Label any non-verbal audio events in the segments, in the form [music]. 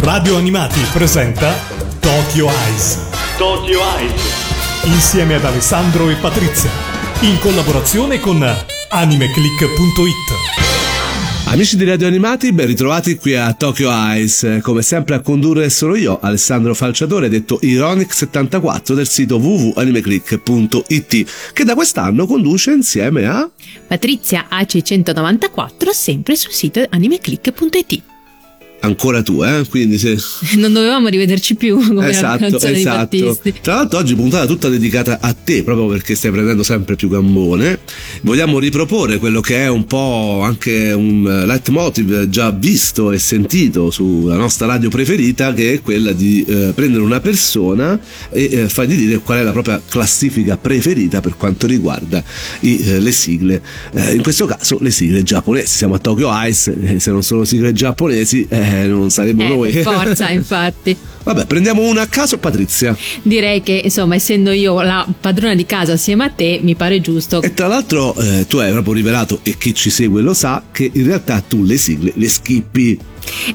Radio Animati presenta Tokyo Eyes. Tokyo Eyes. Insieme ad Alessandro e Patrizia. In collaborazione con animeclick.it. Amici di Radio Animati, ben ritrovati qui a Tokyo Eyes. Come sempre a condurre sono io, Alessandro Falciatore, detto Ironic74 del sito www.animeclick.it, che da quest'anno conduce insieme a Patrizia AC194 sempre sul sito animeclick.it. ancora tu, eh? Quindi se... [laughs] Non dovevamo rivederci più come esatto, esatto. Tra l'altro oggi puntata tutta dedicata a te, proprio perché stai prendendo sempre più gambone. Vogliamo riproporre quello che è un po' anche un leitmotiv già visto e sentito sulla nostra radio preferita, che è quella di eh, prendere una persona e eh, fargli dire qual è la propria classifica preferita per quanto riguarda i, eh, le sigle. Eh, in questo caso le sigle giapponesi. Siamo a Tokyo Ice, eh, se non sono sigle giapponesi eh, non saremmo Eh, noi. [laughs] forza, infatti. Vabbè, prendiamo una a caso, Patrizia. Direi che, insomma, essendo io la padrona di casa assieme a te, mi pare giusto. E tra l'altro eh, tu hai proprio rivelato, e chi ci segue lo sa, che in realtà tu le sigle le skippi.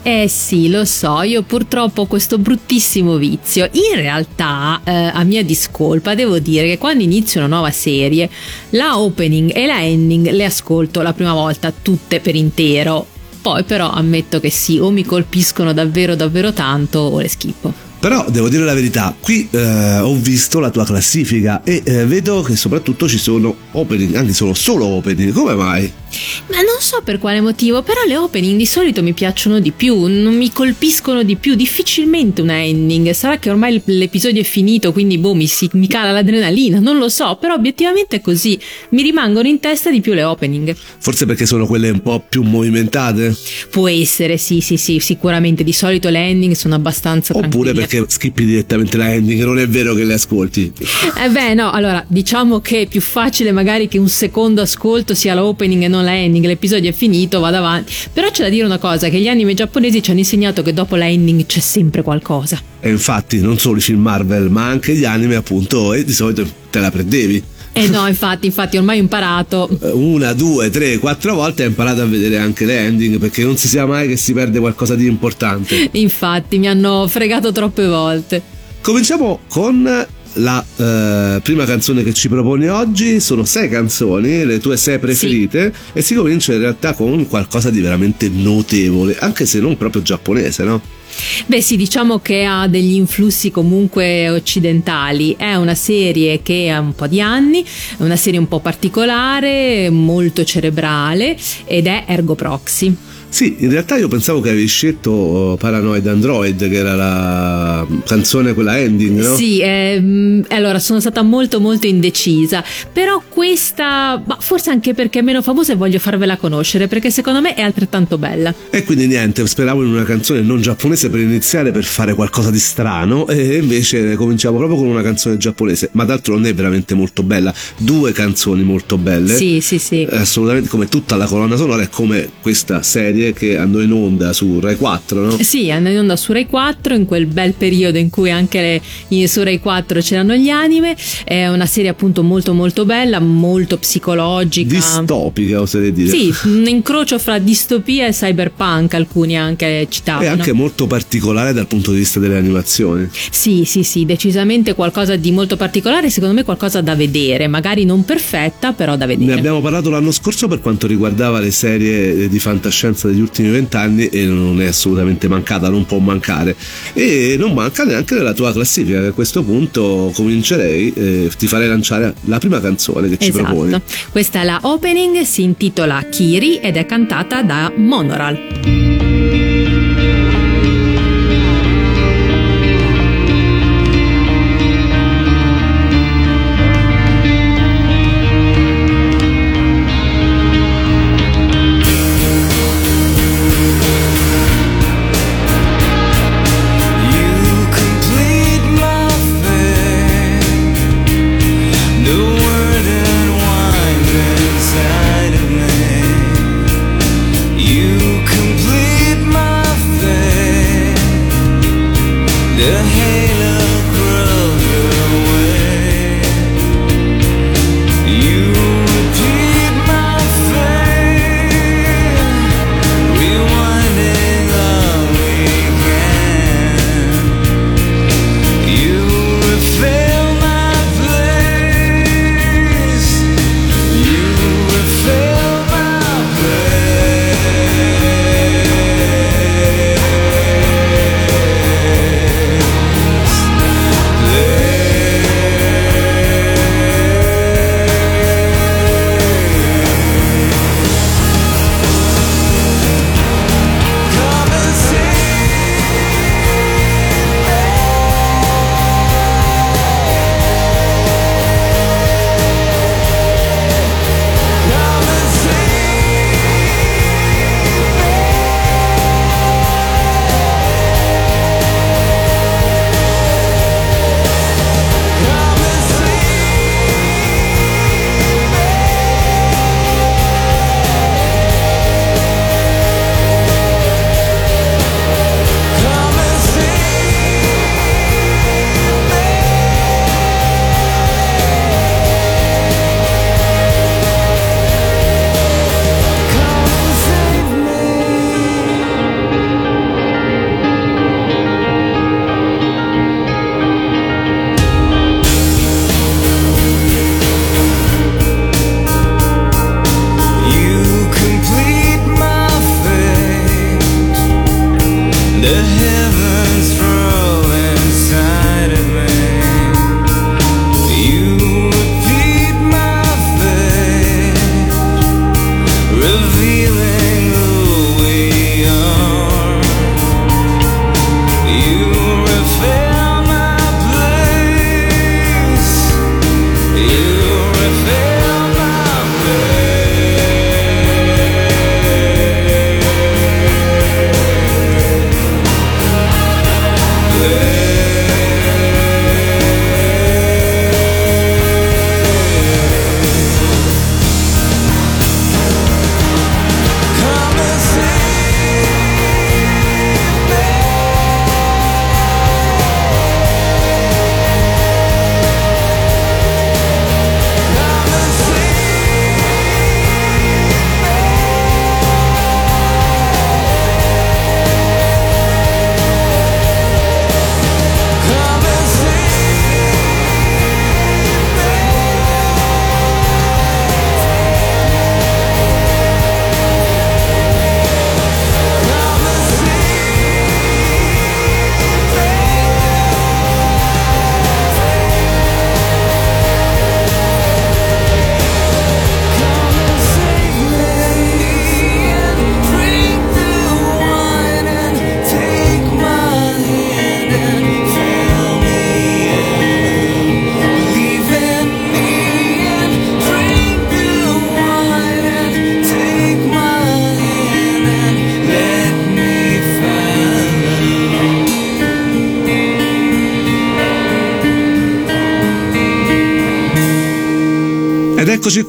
Eh sì, lo so, io purtroppo ho questo bruttissimo vizio. In realtà, eh, a mia discolpa, devo dire che quando inizio una nuova serie, la opening e la ending le ascolto la prima volta tutte per intero. Poi però ammetto che sì, o mi colpiscono davvero davvero tanto o le schippo. Però devo dire la verità, qui eh, ho visto la tua classifica e eh, vedo che soprattutto ci sono opening, anche sono solo opening, come mai? Ma non so per quale motivo, però le opening di solito mi piacciono di più, non mi colpiscono di più, difficilmente una ending. Sarà che ormai l'episodio è finito, quindi boh, mi, si, mi cala l'adrenalina, non lo so, però obiettivamente è così. Mi rimangono in testa di più le opening. Forse perché sono quelle un po' più movimentate? Può essere, sì, sì, sì, sicuramente. Di solito le ending sono abbastanza Oppure tranquille. Perché skippi direttamente la ending, non è vero che le ascolti. Eh beh, no, allora, diciamo che è più facile magari che un secondo ascolto sia la opening e non la ending, l'episodio è finito, vado avanti. Però c'è da dire una cosa, che gli anime giapponesi ci hanno insegnato che dopo la ending c'è sempre qualcosa. E infatti non solo i film Marvel, ma anche gli anime appunto, e di solito te la prendevi. Eh no, infatti, infatti, ormai ho imparato. Eh, una, due, tre, quattro volte hai imparato a vedere anche le ending perché non si sa mai che si perde qualcosa di importante. Infatti, mi hanno fregato troppe volte. Cominciamo con la eh, prima canzone che ci proponi oggi. Sono sei canzoni, le tue sei preferite, e si comincia in realtà con qualcosa di veramente notevole, anche se non proprio giapponese, no? Beh sì, diciamo che ha degli influssi comunque occidentali, è una serie che ha un po' di anni, è una serie un po' particolare, molto cerebrale ed è Ergo Proxy. Sì, in realtà io pensavo che avevi scelto Paranoid Android, che era la canzone quella ending, no? Sì, ehm, allora sono stata molto molto indecisa, però questa, ma forse anche perché è meno famosa e voglio farvela conoscere perché secondo me è altrettanto bella. E quindi niente, speravo in una canzone non giapponese per iniziare per fare qualcosa di strano e invece cominciamo proprio con una canzone giapponese, ma d'altronde è veramente molto bella, due canzoni molto belle. Sì, sì, sì. Assolutamente come tutta la colonna sonora e come questa serie che andò in onda su Rai 4, no? Sì, andò in onda su Rai 4 in quel bel periodo in cui anche le- in- su Rai 4 c'erano gli anime. È una serie appunto molto molto bella, molto psicologica. Distopica, oserei dire. Sì, un incrocio fra distopia e cyberpunk, alcuni anche E citavano. anche molto particolare dal punto di vista delle animazioni. Sì, sì, sì, decisamente qualcosa di molto particolare, secondo me qualcosa da vedere, magari non perfetta, però da Ne vedere. abbiamo parlato l'anno scorso per quanto riguardava le serie di fantascienza degli ultimi vent'anni e non è assolutamente mancata, non può mancare. E non manca neanche nella tua classifica, che a questo punto comincerei, eh, ti farei lanciare la prima canzone che ci proponi. Esatto. Questa è la opening, si intitola Kiri ed è cantata da Monoral.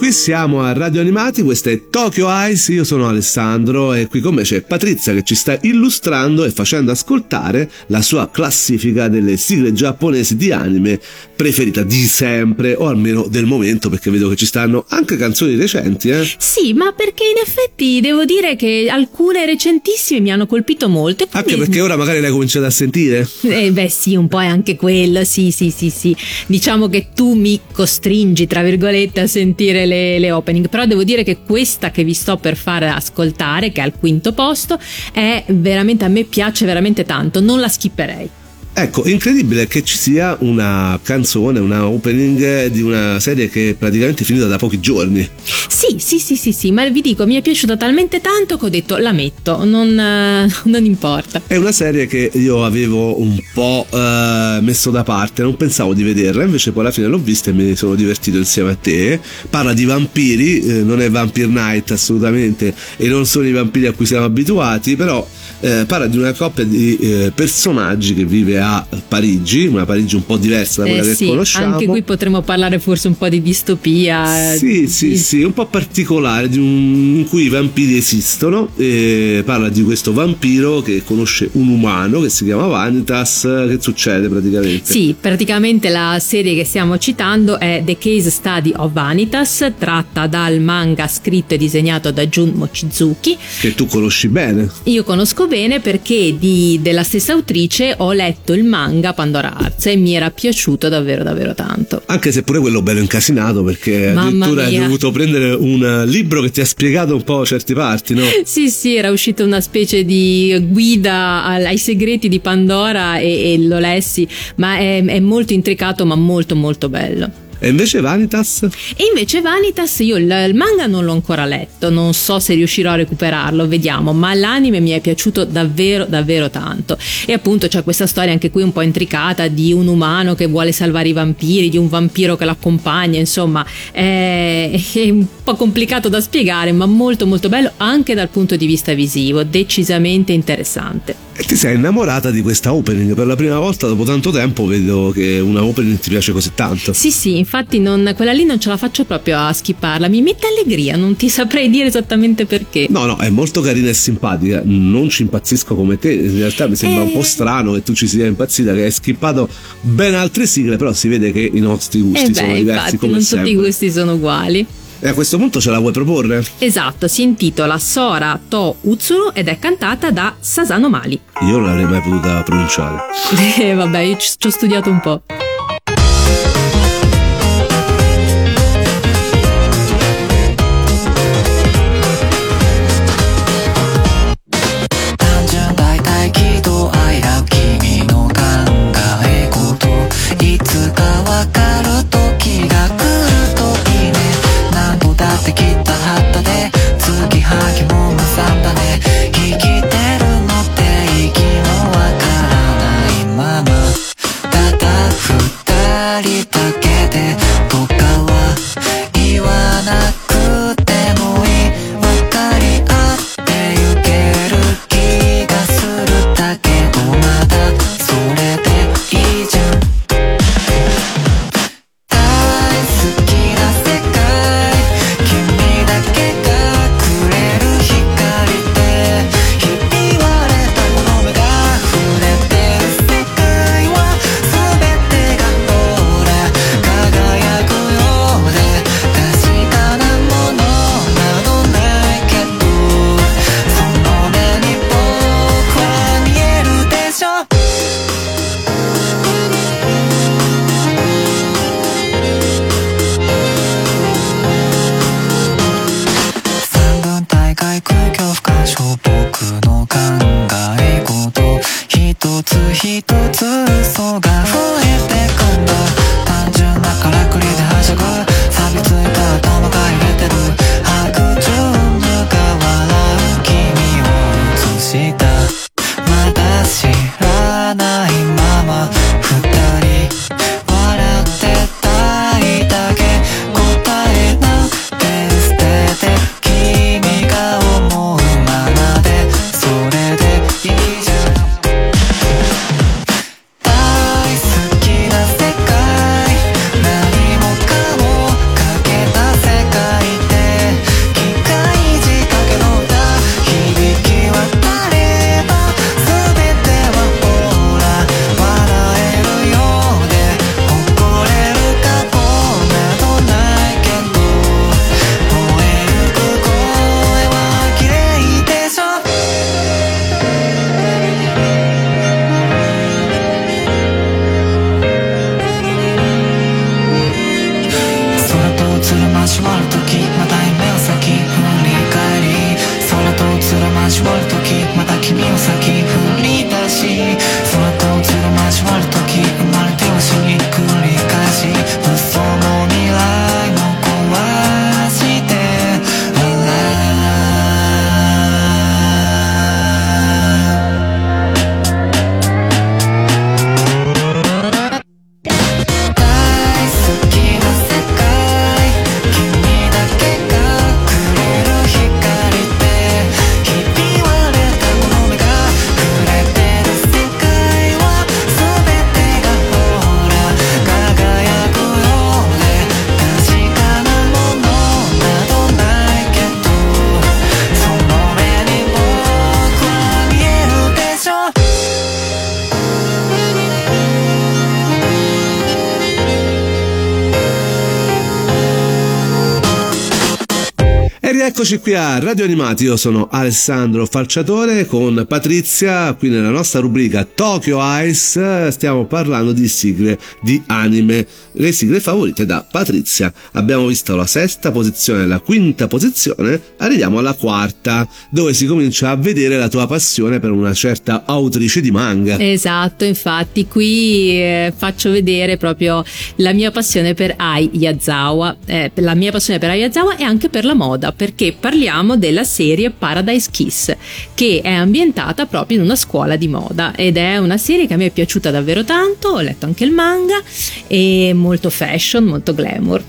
Qui, siamo a Radio Animati, questa è Tokyo Ice, io sono Alessandro e qui con me c'è Patrizia che ci sta illustrando e facendo ascoltare la sua classifica delle sigle giapponesi di anime preferita di sempre, o almeno del momento, perché vedo che ci stanno anche canzoni recenti, eh? Sì, ma perché in effetti devo dire che alcune recentissime mi hanno colpito molto. Anche perché ora magari l'hai cominciato a sentire. Eh, beh sì, un po' è anche quello, sì, sì, sì, sì. Diciamo che tu mi costringi, tra virgolette, a sentire le, le opening, però devo dire che questa che vi sto per fare ascoltare, che è al quinto posto, è veramente, a me piace veramente tanto, non la skipperei. Ecco, incredibile che ci sia una canzone, una opening di una serie che è praticamente finita da pochi giorni. Sì, sì, sì, sì, sì, ma vi dico, mi è piaciuta talmente tanto che ho detto, la metto, non, eh, non importa. È una serie che io avevo un po' eh, messo da parte, non pensavo di vederla, invece poi alla fine l'ho vista e mi sono divertito insieme a te. Parla di vampiri, eh, non è Vampire Night assolutamente, e non sono i vampiri a cui siamo abituati, però eh, parla di una coppia di eh, personaggi che vive a Parigi, una Parigi un po' diversa da quella Eh, che sì, conosciamo. anche qui potremmo parlare forse un po' di distopia. Sì, sì, di- sì, un po' particolare di un- in cui i vampiri esistono. Parla di questo vampiro che conosce un umano che si chiama Vanitas. Che succede praticamente? Sì, praticamente la serie che stiamo citando è The Case Study of Vanitas, tratta dal manga scritto e disegnato da Jun Mochizuki. Che tu conosci bene. Io conosco bene perché di- della stessa autrice ho letto il manga Pandora Hearts e mi era piaciuto davvero davvero tanto. Anche se pure quello bello incasinato perché Mamma addirittura hai mia. dovuto prendere un libro che ti ha spiegato un po' certi parti, no? [laughs] Sì, sì, era uscita una specie di guida ai segreti di Pandora e, e lo lessi, ma è, è molto intricato ma molto molto bello. E invece Vanitas? E invece Vanitas io il, il manga non l'ho ancora letto, non so se riuscirò a recuperarlo, vediamo, ma l'anime mi è piaciuto davvero davvero tanto. E appunto c'è questa storia anche qui un po' intricata di un umano che vuole salvare i vampiri, di un vampiro che l'accompagna, insomma, è, è un po' complicato da spiegare, ma molto molto bello anche dal punto di vista visivo, decisamente interessante. E ti sei innamorata di questa opening per la prima volta dopo tanto tempo vedo che una opening ti piace così tanto. Sì, sì, infatti non- quella lì non ce la faccio proprio a skipparla, mi mette allegria, non ti saprei dire esattamente perché. No, no, è molto carina e simpatica. Non ci impazzisco come te. In realtà mi sembra Eh. un po' strano che tu ci sia impazzita, che hai skippato ben altre sigle, però si vede che i nostri gusti Eh sono beh, diversi infatti, come non sempre. tutti i gusti sono uguali. E a questo punto ce la vuoi proporre? Esatto, si intitola Sora To Utsuru ed è cantata da Sasano Mali. Io non l'avrei mai potuta pronunciare. [laughs] E vabbè, io ci ho studiato un po'. E rieccoci qui a Radio Animati, io sono Alessandro Falciatore con Patrizia, qui nella nostra rubrica Tokyo Ice stiamo parlando di sigle di anime, le sigle favorite da Patrizia. Abbiamo visto la sesta posizione, la quinta posizione, arriviamo alla quarta, dove si comincia a vedere la tua passione per una certa autrice di manga. Esatto, infatti qui eh, faccio vedere proprio la mia passione per Ai Yazawa, eh, la mia passione per Ai Yazawa e anche per la moda, perché parliamo della serie Paradise Kiss, che è ambientata proprio in una scuola di moda ed è una serie che a me è piaciuta davvero tanto, ho letto anche il manga e molto fashion, molto glamour.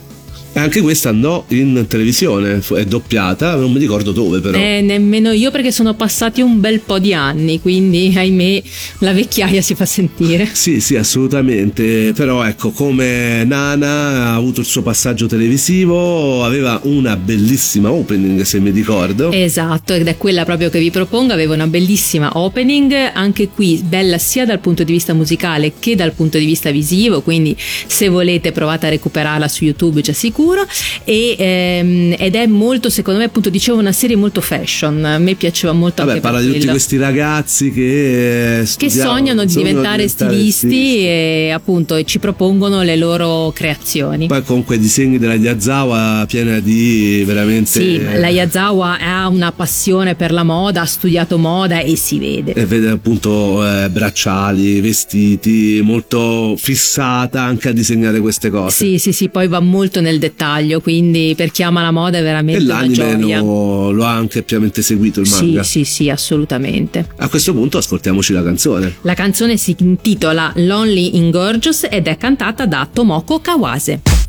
Anche questa andò in televisione, è doppiata, non mi ricordo dove però. Eh, nemmeno io perché sono passati un bel po' di anni, quindi ahimè la vecchiaia si fa sentire. Sì, sì, assolutamente. Però ecco, come Nana ha avuto il suo passaggio televisivo, aveva una bellissima opening, se mi ricordo. Esatto, ed è quella proprio che vi propongo, aveva una bellissima opening, anche qui bella sia dal punto di vista musicale che dal punto di vista visivo, quindi se volete provate a recuperarla su YouTube, c'è sicuro, e, ehm, ed è molto, secondo me, appunto dicevo, una serie molto fashion, a me piaceva molto Vabbè, parla di tutti questi ragazzi che, eh, che sognano di sognano diventare stilisti e appunto e ci propongono le loro creazioni. Poi comunque i disegni della Yazawa piena di veramente... Sì, la Yazawa ha una passione per la moda, ha studiato moda e si vede. E vede appunto eh, bracciali, vestiti, molto fissata anche a disegnare queste cose. Sì, sì, sì, poi va molto nel dettaglio, quindi per chi ama la moda è E veramente una l'anime gioia. lo, lo ha anche ampiamente seguito il Sì, manga. sì, sì, assolutamente. A questo punto ascoltiamoci la canzone. La canzone si intitola Lonely in Gorgeous ed è cantata da Tomoko Kawase.「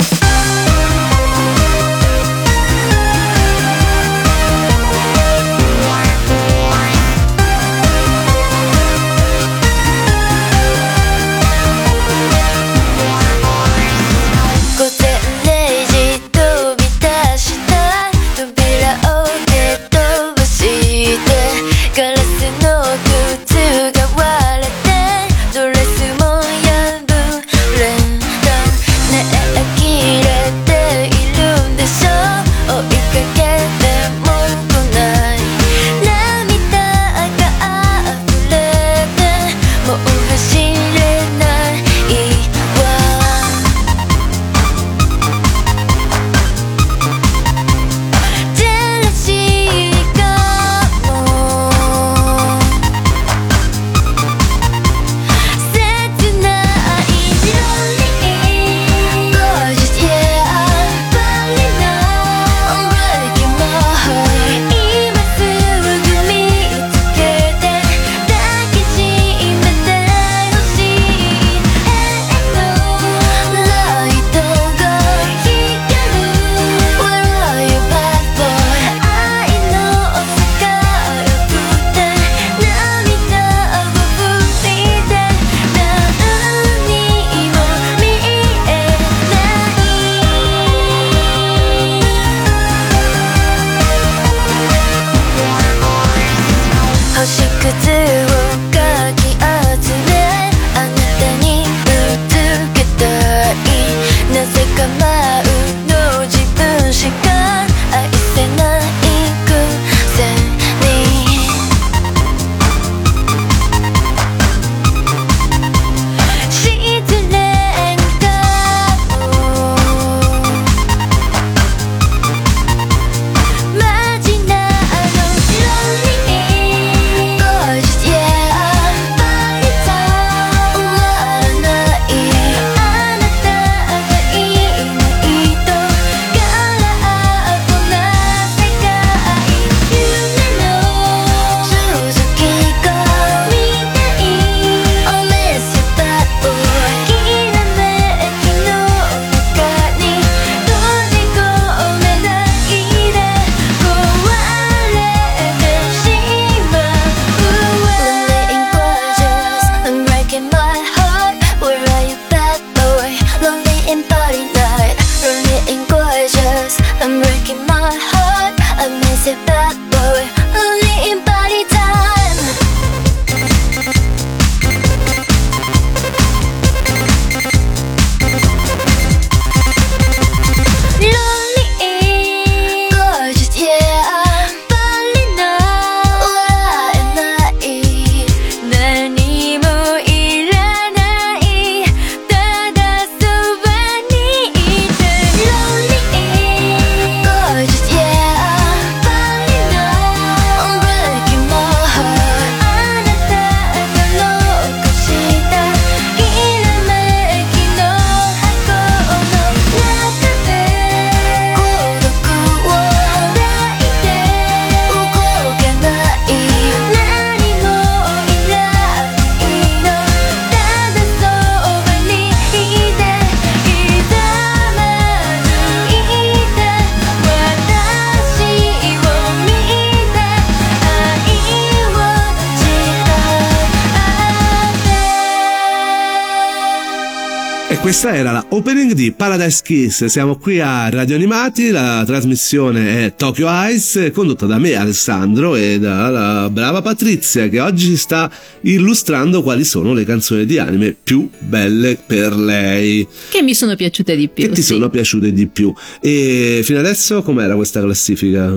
Questa era la opening di Paradise Kiss. Siamo qui a Radio Animati. La trasmissione è Tokyo Ice, condotta da me, Alessandro, e dalla brava Patrizia, che oggi sta illustrando quali sono le canzoni di anime più belle per lei. Che mi sono piaciute di più. Che ti sì. sono piaciute di più. E fino adesso com'era questa classifica?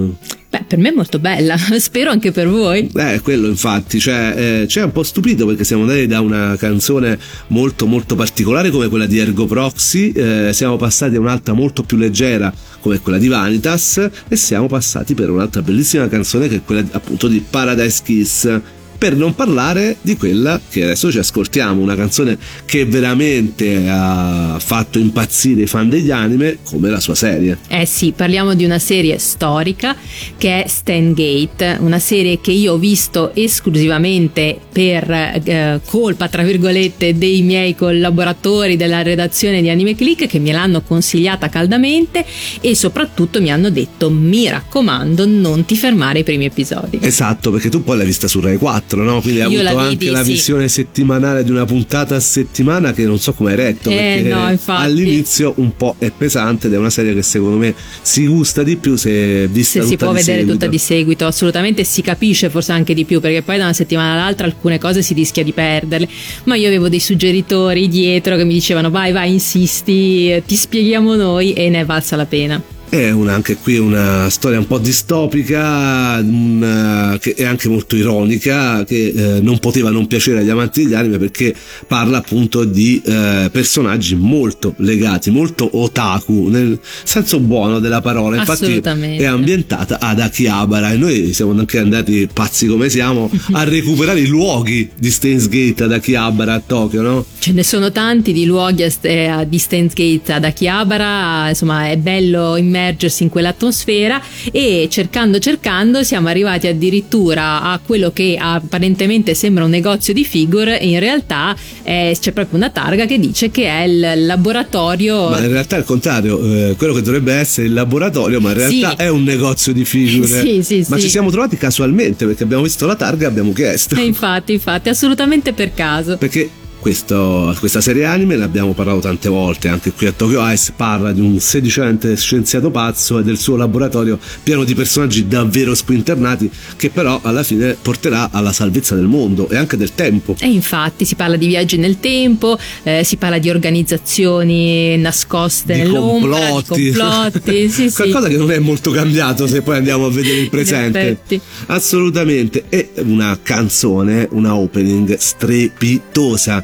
Beh, per me è molto bella, [laughs] spero anche per voi. Eh, quello infatti, cioè, eh, ci è un po' stupito perché siamo andati da una canzone molto molto particolare come quella di Ergo Proxy, eh, siamo passati a un'altra molto più leggera come quella di Vanitas e siamo passati per un'altra bellissima canzone che è quella appunto di Paradise Kiss. Per non parlare di quella che adesso ci ascoltiamo, una canzone che veramente ha fatto impazzire i fan degli anime come la sua serie. Eh sì, parliamo di una serie storica che è Stan Gate, una serie che io ho visto esclusivamente per eh, colpa, tra virgolette, dei miei collaboratori della redazione di Anime Click che me l'hanno consigliata caldamente e soprattutto mi hanno detto mi raccomando non ti fermare ai primi episodi. Esatto, perché tu poi l'hai vista su Rai 4, no? Quindi hai Io avuto la anche la sì. visione settimanale di una puntata a settimana che non so come hai retto, Eh, perché no, all'inizio un po' è pesante ed è una serie che secondo me si gusta di più se vista Se si può di vedere seguito. tutta di seguito, assolutamente si capisce forse anche di più, perché poi da una settimana all'altra alcune cose si rischia di perderle. Ma io avevo dei suggeritori dietro che mi dicevano vai, vai, insisti, eh, ti spieghiamo noi e ne è valsa la pena. È una- anche qui una storia un po' distopica, un, che è anche molto ironica, che eh, non poteva non piacere agli amanti degli anime perché parla appunto di eh, personaggi molto legati, molto otaku, nel senso buono della parola. Infatti è ambientata ad Akihabara e noi siamo anche andati pazzi come siamo a [laughs] recuperare i luoghi di Steins Gate ad Akihabara a Tokyo, no? Ce ne sono tanti di luoghi a, eh, a Distance Gate ad Akihabara, insomma è bello immergersi in quell'atmosfera e cercando cercando siamo arrivati addirittura a quello che apparentemente sembra un negozio di figure e in realtà eh, c'è proprio una targa che dice che è il laboratorio Ma in realtà è il contrario, eh, quello che dovrebbe essere il laboratorio, ma in realtà Sì. è un negozio di figure. Sì, sì, ma ci siamo trovati casualmente perché abbiamo visto la targa e abbiamo chiesto. E infatti, infatti, assolutamente per caso. Perché questo- questa serie anime, ne abbiamo parlato tante volte, anche qui a Tokyo Ice parla di un sedicente scienziato pazzo e del suo laboratorio pieno di personaggi davvero squinternati che però alla fine porterà alla salvezza del mondo e anche del tempo. E infatti si parla di viaggi nel tempo, eh, si parla di organizzazioni nascoste Di nell'ombra, complotti, di complotti, [laughs] sì, sì. qualcosa che non è molto cambiato se poi andiamo a vedere il presente. Assolutamente, e una canzone, una opening strepitosa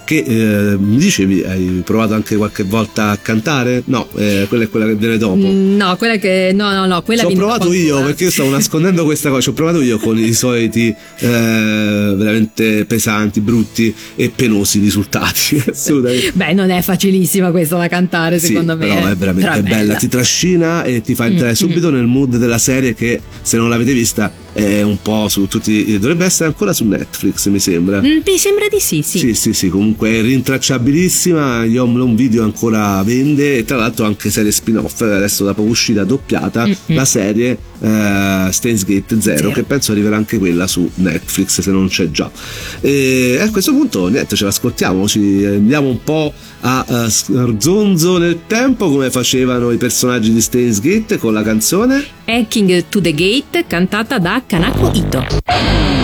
che eh, mi dicevi hai provato anche qualche volta a cantare? No, eh, quella è quella che viene dopo. Mm, No, quella che no, no, no, quella Ci ho provato io perché io stavo nascondendo questa cosa. Ci ho provato io con i soliti eh, veramente pesanti, brutti e penosi risultati. [laughs] Assolutamente. Beh, non è facilissima questa da cantare, Sì, secondo me. però eh. è veramente Però è bella. bella. ti trascina e ti fa entrare Mm, subito nel mood della serie che se non l'avete vista è un po' su tutti dovrebbe essere ancora su Netflix mi sembra Mm, Mi sembra di sì, sì. sì sì sì comunque è rintracciabilissima io un video ancora vende e tra l'altro anche serie spin-off adesso da poco uscita doppiata Mm-mm. la serie eh, Steins Gate Zero, Zero. che penso arriverà anche quella su Netflix se non c'è già e a questo punto niente ce l'ascoltiamo ci andiamo un po' a eh, zonzo nel tempo come facevano i personaggi di Steins Gate con la canzone Hacking to the Gate, cantata da Kanako Ito.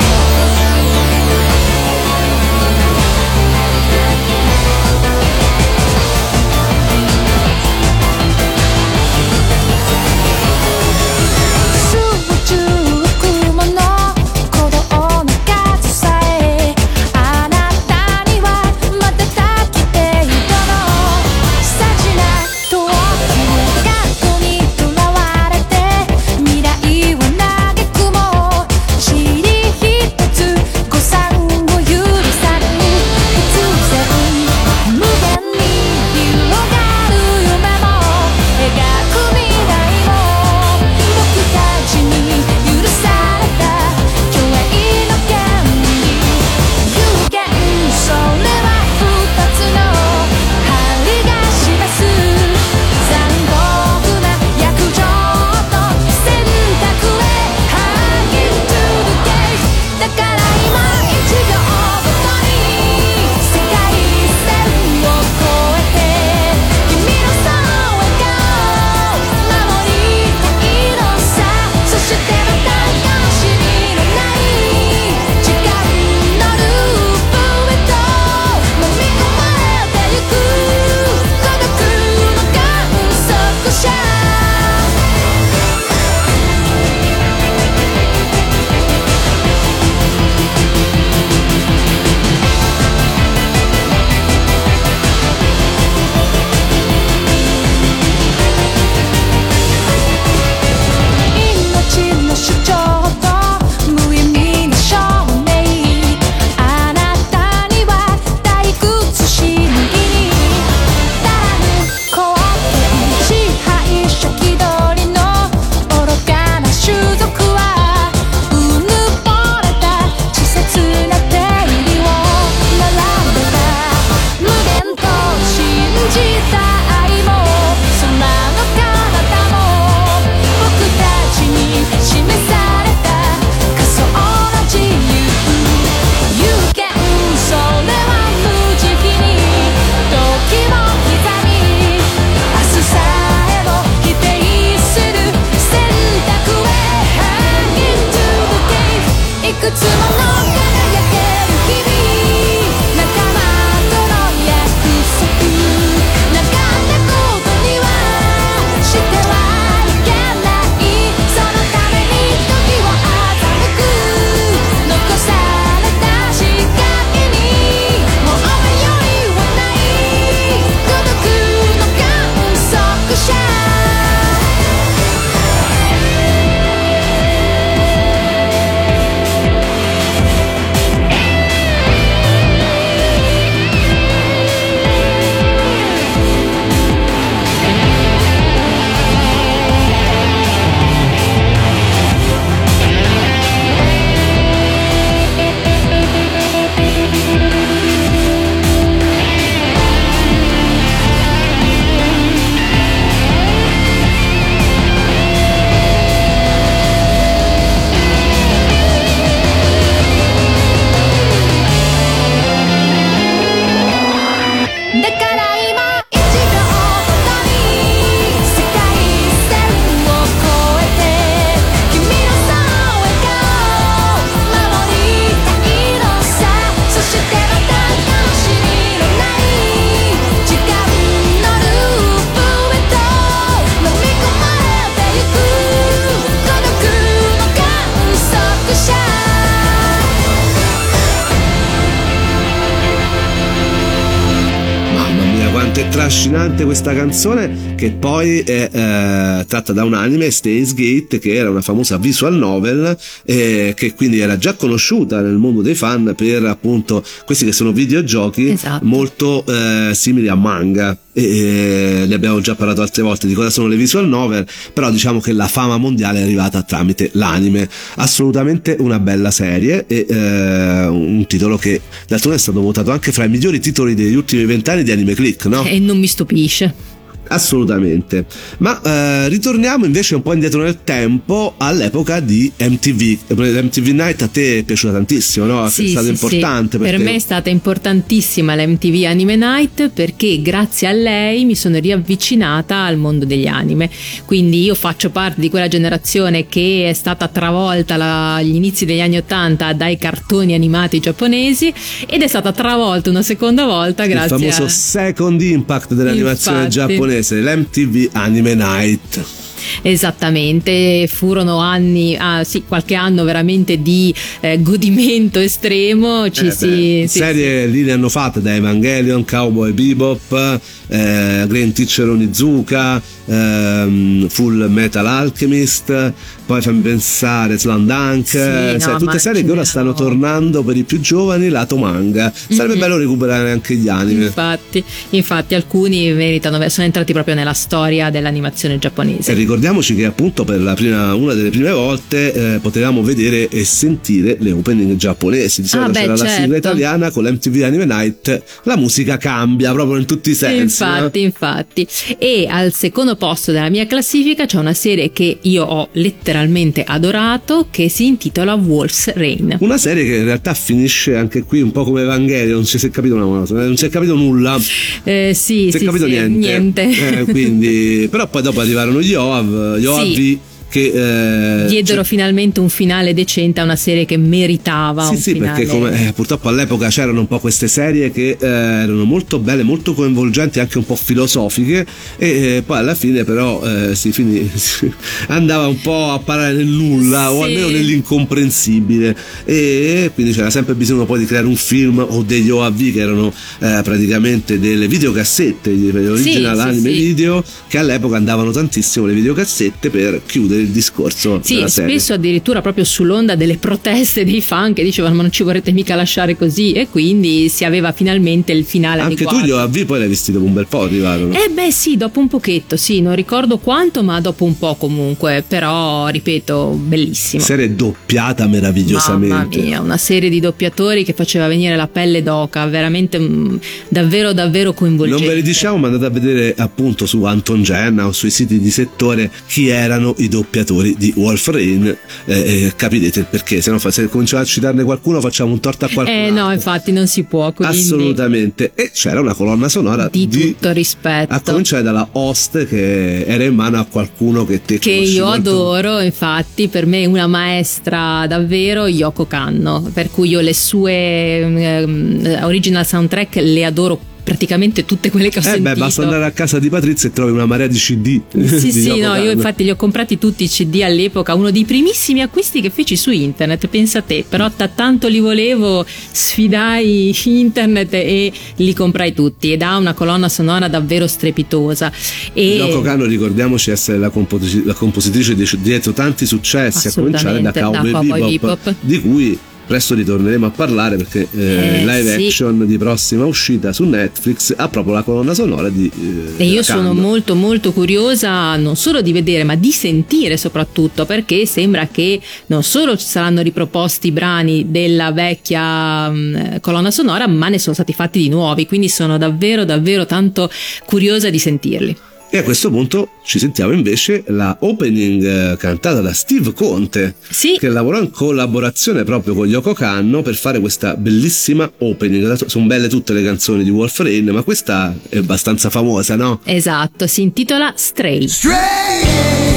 Trascinante questa canzone che poi è eh, tratta da un anime, Stays Gate, che era una famosa visual novel eh, che quindi era già conosciuta nel mondo dei fan per appunto questi che sono videogiochi Esatto. molto eh, simili a manga. E, ne abbiamo già parlato altre volte di cosa sono le visual novel, però diciamo che la fama mondiale è arrivata tramite l'anime. Assolutamente una bella serie e eh, un titolo che d'altronde è stato votato anche fra i migliori titoli degli ultimi vent'anni di Anime Click, no? E non mi stupisce. Assolutamente. Ma eh, ritorniamo invece un po' indietro nel tempo all'epoca di MTV. L'MTV Night a te è piaciuta tantissimo, no? è Sì, stata sì, importante sì. Per perché- me è stata importantissima la MTV Anime Night perché grazie a lei mi sono riavvicinata al mondo degli anime. Quindi io faccio parte di quella generazione che è stata travolta agli inizi degli anni Ottanta dai cartoni animati giapponesi ed è stata travolta una seconda volta grazie famoso a... second impact dell'animazione Infatti. giapponese, l'MTV Anime Night. Esattamente, furono anni, ah, sì, qualche anno veramente di eh, godimento estremo. Ci Eh si, beh, sì, serie lì ne hanno fatte da Evangelion, Cowboy Bebop, eh, Green Teacher Onizuka, ehm, Full Metal Alchemist, poi fammi pensare Slam Dunk, Sì, eh, no, sai, tutte serie che ora stanno tornando per i più giovani lato manga. Sarebbe Mhm. bello recuperare anche gli anime. Infatti, infatti alcuni meritano, sono entrati proprio nella storia dell'animazione E giapponese. Ricordiamoci che appunto per la prima, una delle prime volte eh, potevamo vedere e sentire le opening giapponesi. Di solito Ah, beh, c'era la sigla certo. italiana con l'MTV Anime Night, la musica cambia proprio in tutti i sensi. no? Infatti, infatti. E al secondo posto della mia classifica c'è una serie che io ho letteralmente adorato che si intitola Wolf's Rain. Una serie che in realtà finisce anche qui un po' come Evangelion, non si è capito una cosa, non si è capito nulla, Eh, sì, non si è sì, capito sì, niente. Eh, quindi, [laughs] però poi dopo arrivarono gli OAV, gli OAV Sì. Che eh, Diedero finalmente un finale decente a una serie che meritava Sì, sì, finale. perché come, eh, purtroppo all'epoca c'erano un po' queste serie che eh, erano molto belle, molto coinvolgenti, anche un po' filosofiche, e eh, poi alla fine però eh, si finì, si [laughs] andava un po' a parare nel nulla o Sì. almeno nell'incomprensibile e quindi c'era sempre bisogno poi di creare un film o degli OAV che erano eh, praticamente delle videocassette, gli original sì, anime sì. video, che all'epoca andavano tantissimo le videocassette per chiudere il discorso Sì, spesso addirittura proprio sull'onda delle proteste dei fan che dicevano ma non ci vorrete mica lasciare così e quindi si aveva finalmente il finale Anche adeguato. tu gli OAV poi l'hai visti dopo un bel po' arrivarono. Eh beh sì, dopo un pochetto, sì, non ricordo quanto, ma dopo un po' comunque, però ripeto, bellissimo. serie doppiata Mamma meravigliosamente. mia, una serie di doppiatori che faceva venire la pelle d'oca, veramente mm, davvero davvero coinvolgente. Non ve li diciamo, ma andate a vedere appunto su Anton Genna o sui siti di settore chi erano i doppiatori di Wolf Rain. Eh, eh, capirete il perché, se no se cominciamo a citarne qualcuno facciamo un torto a qualcuno. Eh no, infatti non si può, quindi Assolutamente. E c'era una colonna sonora di, di, tutto rispetto. a cominciare dalla host che era in mano a qualcuno che te che io molto- adoro, infatti, per me è una maestra davvero Yoko Kanno, per cui io le sue ehm, original soundtrack le adoro praticamente tutte quelle che ho Eh sentito. beh, basta andare a casa di Patrizia e trovi una marea di CD. Sì, [laughs] di sì, Yoko no, io infatti li ho comprati tutti i CD all'epoca, uno dei primissimi acquisti che feci su internet, pensa te, però da tanto li volevo, sfidai internet e li comprai tutti ed ha una colonna sonora davvero strepitosa. E Yoko Kanno ricordiamoci essere la, composi- la compositrice di- dietro tanti successi a cominciare da Assolutamente, Cowboy, da Cowboy Bebop, Bebop. di cui presto ritorneremo a parlare perché eh, Eh, live sì. action di prossima uscita su Netflix ha proprio la colonna sonora di eh, E io sono molto molto curiosa non solo di vedere ma di sentire soprattutto perché sembra che non solo ci saranno riproposti i brani della vecchia mh, colonna sonora ma ne sono stati fatti di nuovi quindi sono davvero davvero tanto curiosa di sentirli. E a questo punto ci sentiamo invece la opening eh, cantata da Steve Conte Sì. che lavorò in collaborazione proprio con Yoko Kanno per fare questa bellissima opening sono belle tutte le canzoni di Wolf Rain ma questa è abbastanza famosa no? Esatto, si intitola Stray. In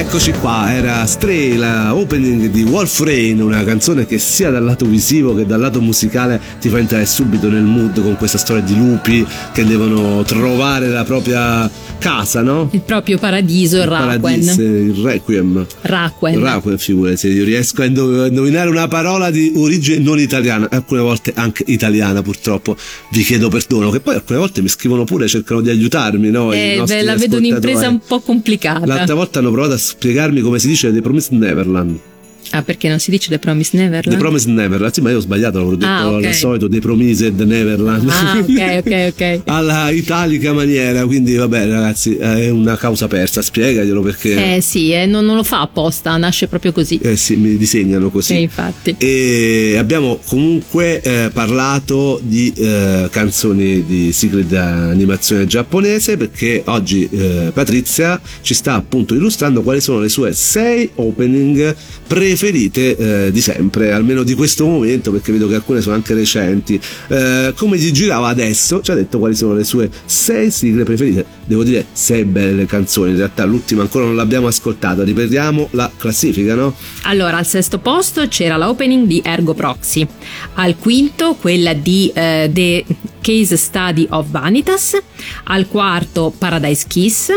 E rieccoci qua, era Stray, la opening di Wolf Rain, una canzone che sia dal lato visivo che dal lato musicale ti fa entrare subito nel mood con questa storia di lupi che devono trovare la propria casa, no? Il proprio paradiso, il Raquen. Paradiso, il Requiem. Raquen. Raquen, figurati, io riesco a indov- a indovinare una parola di origine non italiana, alcune volte anche italiana purtroppo, vi chiedo perdono, che poi alcune volte mi scrivono pure, cercano di aiutarmi, no? Eh, beh, la vedo un'impresa un po' complicata. L'altra volta hanno provato a spiegarmi come si dice The Promised Neverland. Ah, perché non si dice The Promised Neverland? The Promised Neverland, sì, ma io ho sbagliato, l'avevo detto Ah, ok. al solito The Promised Neverland. Ah, ok, ok, [laughs] ok. Alla italica maniera, quindi vabbè ragazzi, è una causa persa, spiegaglielo perché Eh sì, eh, non, non lo fa apposta, nasce proprio così. eh, sì, mi disegnano così. Eh, infatti. E abbiamo comunque eh, parlato di eh, canzoni di sigle di animazione giapponese perché oggi eh, Patrizia ci sta appunto illustrando quali sono le sue sei opening preferite eh, di sempre, almeno di questo momento perché vedo che alcune sono anche recenti. Eh, come gli girava adesso? Ci ha detto quali sono le sue sei sigle preferite. Devo dire sei belle canzoni, in realtà l'ultima ancora non l'abbiamo ascoltata, ripetiamo la classifica, no? Allora, al sesto posto c'era l'opening di Ergo Proxy, al quinto quella di eh, The Case Study of Vanitas, al quarto Paradise Kiss,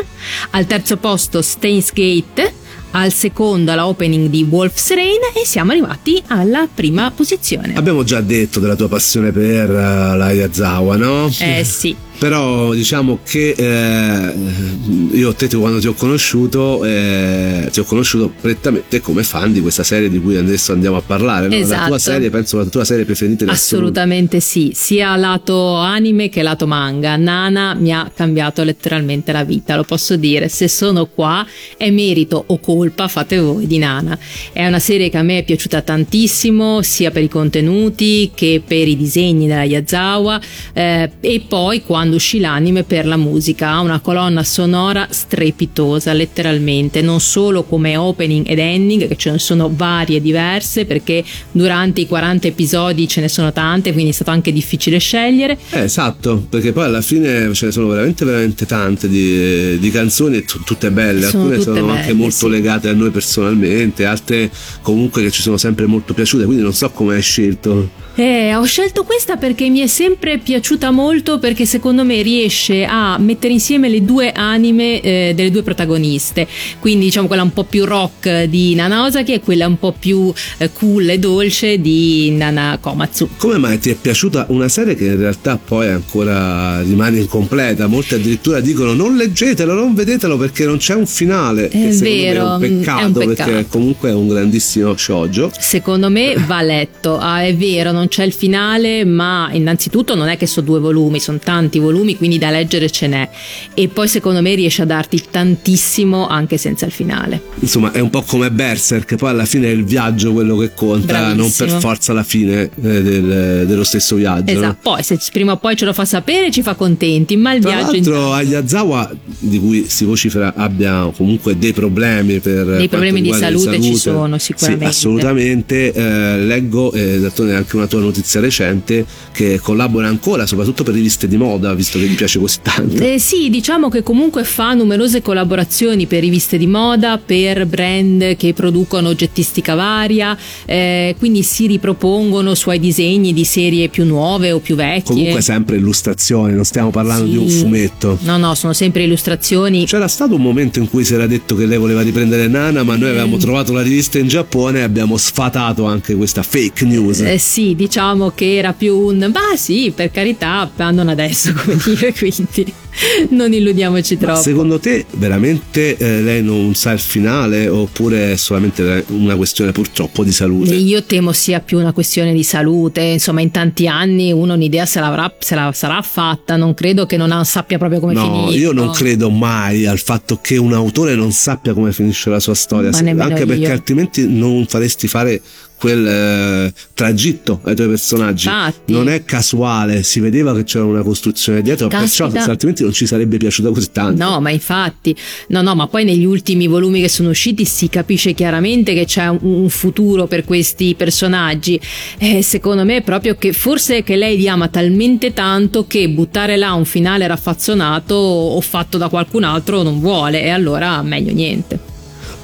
al terzo posto Stains Gate, al secondo la opening di Wolf's Rain e siamo arrivati alla prima posizione. Abbiamo già detto della tua passione per eh, la Yazawa, no? Eh sì, Però diciamo che eh, io te quando ti ho conosciuto eh, ti ho conosciuto prettamente come fan di questa serie di cui adesso andiamo a parlare. no? La Esatto. tua serie, penso la tua serie preferita assolutamente sì, sia lato anime che lato manga. Nana mi ha cambiato letteralmente la vita, lo posso dire. Se sono qua è merito o colpa, fate voi di Nana. È una serie che a me è piaciuta tantissimo, sia per i contenuti che per i disegni della Yazawa eh, e poi quando uscì l'anime per la musica, ha una colonna sonora strepitosa, letteralmente, non solo come opening ed ending, che ce ne sono varie diverse perché durante i 40 episodi ce ne sono tante, quindi è stato anche difficile scegliere. Eh, esatto, perché poi alla fine ce ne sono veramente veramente tante di, di canzoni, e t- tutte belle, Sono alcune tutte sono anche belle, molto sì. legate a noi personalmente, altre comunque che ci sono sempre molto piaciute, quindi non so come hai scelto. Eh, ho scelto questa perché mi è sempre piaciuta molto perché secondo me riesce a mettere insieme le due anime eh, delle due protagoniste, quindi diciamo quella un po' più rock di Nana Osaki e quella un po' più eh, cool e dolce di Nana Komatsu. Come mai ti è piaciuta una serie che in realtà poi ancora rimane incompleta? Molti addirittura dicono non leggetelo, non vedetelo perché non c'è un finale. È secondo vero, è un mm, è un peccato, peccato. perché comunque è un grandissimo shoujo. Secondo me va letto, ah, è vero, non c'è il finale, ma innanzitutto non è che sono due volumi, sono tanti volumi, quindi da leggere ce n'è. E poi secondo me riesce a darti tantissimo anche senza il finale. Insomma, è un po' come Berserk, poi alla fine è il viaggio quello che conta, non Bravissimo. per forza la fine eh, del- dello stesso viaggio. no? Esatto, poi se prima o poi ce lo fa sapere ci fa contenti, ma il Tra viaggio l'altro Ayazawa, di cui si vocifera abbia comunque dei problemi per Dei problemi di riguarda salute ci sono, sicuramente. Sì, assolutamente. Eh, leggo, eh, d'altronde anche una tua notizia recente, che collabora ancora, soprattutto per riviste di moda, visto che gli piace così tanto. Eh, sì, diciamo che comunque fa numerose collaborazioni per riviste di moda, per brand che producono oggettistica varia, eh, quindi si ripropongono suoi disegni di serie più nuove o più vecchie. Comunque sempre illustrazioni, non stiamo parlando di un Sì. fumetto. No, no, sono sempre illustrazioni. C'era stato un momento in cui si era detto che lei voleva riprendere Nana, ma noi avevamo trovato la rivista in Giappone e abbiamo sfatato anche questa fake news. Eh, sì, diciamo che era più un ma sì, per carità, non adesso, come [laughs] dire, quindi non illudiamoci Ma troppo. secondo te veramente eh, lei non sa il finale oppure è solamente una questione purtroppo di salute? Io temo sia più una questione di salute, insomma in tanti anni uno un'idea se, l'avrà, se la sarà fatta, non credo che non ha- sappia proprio come No, finire. io non credo mai al fatto che un autore non sappia come finisce la sua storia, Ma se- anche perché io. altrimenti non faresti fare quel eh, tragitto ai tuoi personaggi. Infatti. Non è casuale, si vedeva che c'era una costruzione dietro, perciò Caspita. se altrimenti non ci sarebbe piaciuta così tanto. No, ma infatti, no, no, ma poi negli ultimi volumi che sono usciti si capisce chiaramente che c'è un, un futuro per questi personaggi. Eh, secondo me è proprio che forse che lei li ama talmente tanto che buttare là un finale raffazzonato o fatto da qualcun altro non vuole, e allora meglio niente.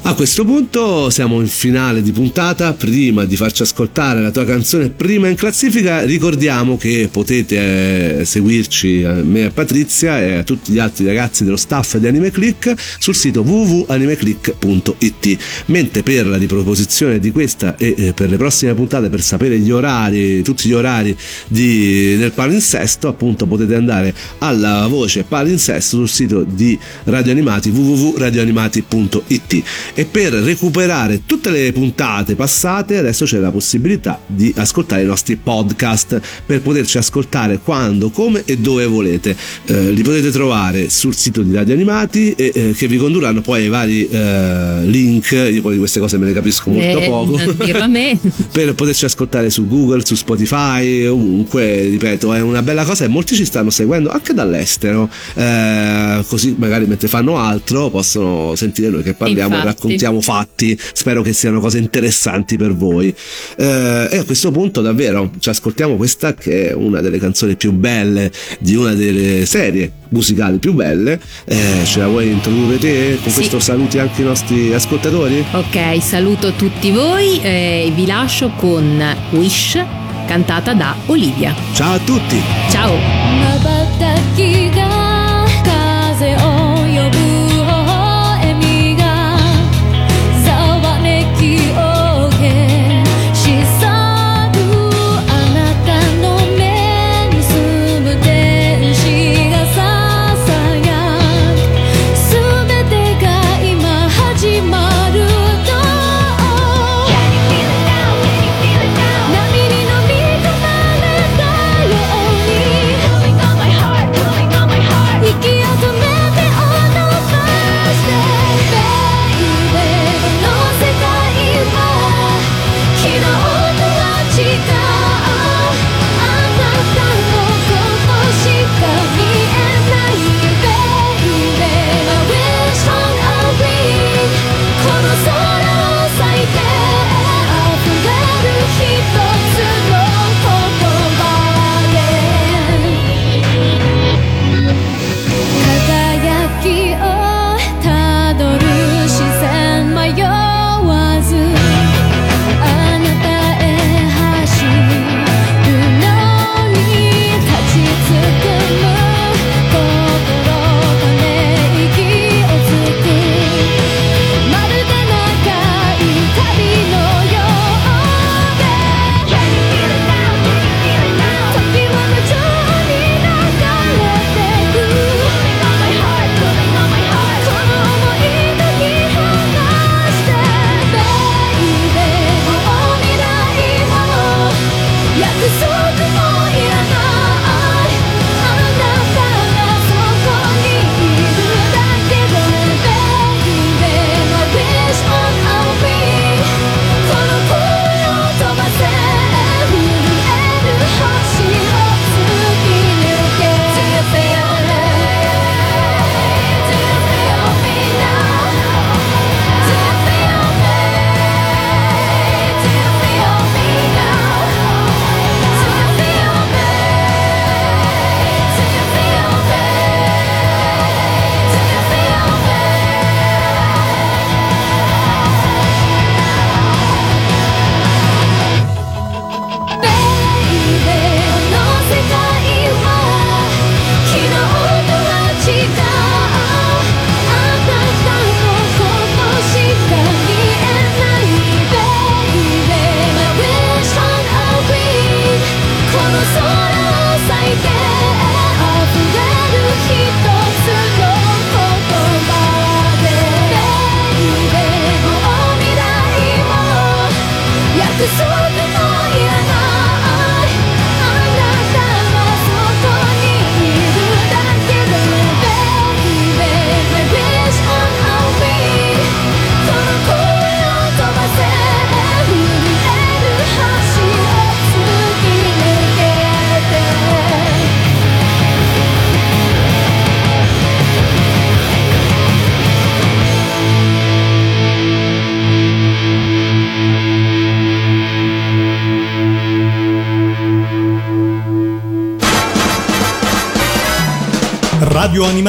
A questo punto siamo in finale di puntata, prima di farci ascoltare la tua canzone prima in classifica ricordiamo che potete eh, seguirci a me e a Patrizia e a tutti gli altri ragazzi dello staff di Anime Click sul sito www.animeclick.it mentre per la riproposizione di questa e eh, per le prossime puntate per sapere gli orari, tutti gli orari di, del palinsesto appunto potete andare alla voce palinsesto sul sito di Radio Animati www.radioanimati.it e per recuperare tutte le puntate passate adesso c'è la possibilità di ascoltare i nostri podcast per poterci ascoltare quando, come e dove volete. Eh, li potete trovare sul sito di Radio Animati e eh, che vi condurranno poi ai vari eh, link. Io poi di queste cose me ne capisco molto Eh, poco. [laughs] [laughs] per poterci ascoltare su Google, su Spotify, ovunque, ripeto, è una bella cosa e molti ci stanno seguendo anche dall'estero, Eh, così magari mentre fanno altro possono sentire noi che parliamo e. raccontiamo fatti, spero che siano cose interessanti per voi. Eh, e a questo punto davvero ci ascoltiamo questa che è una delle canzoni più belle di una delle serie musicali più belle, Eh, ce la vuoi introdurre te? Con Sì. questo saluti anche i nostri ascoltatori? Ok, saluto tutti voi e vi lascio con Wish cantata da Olivia. Ciao a tutti! Ciao!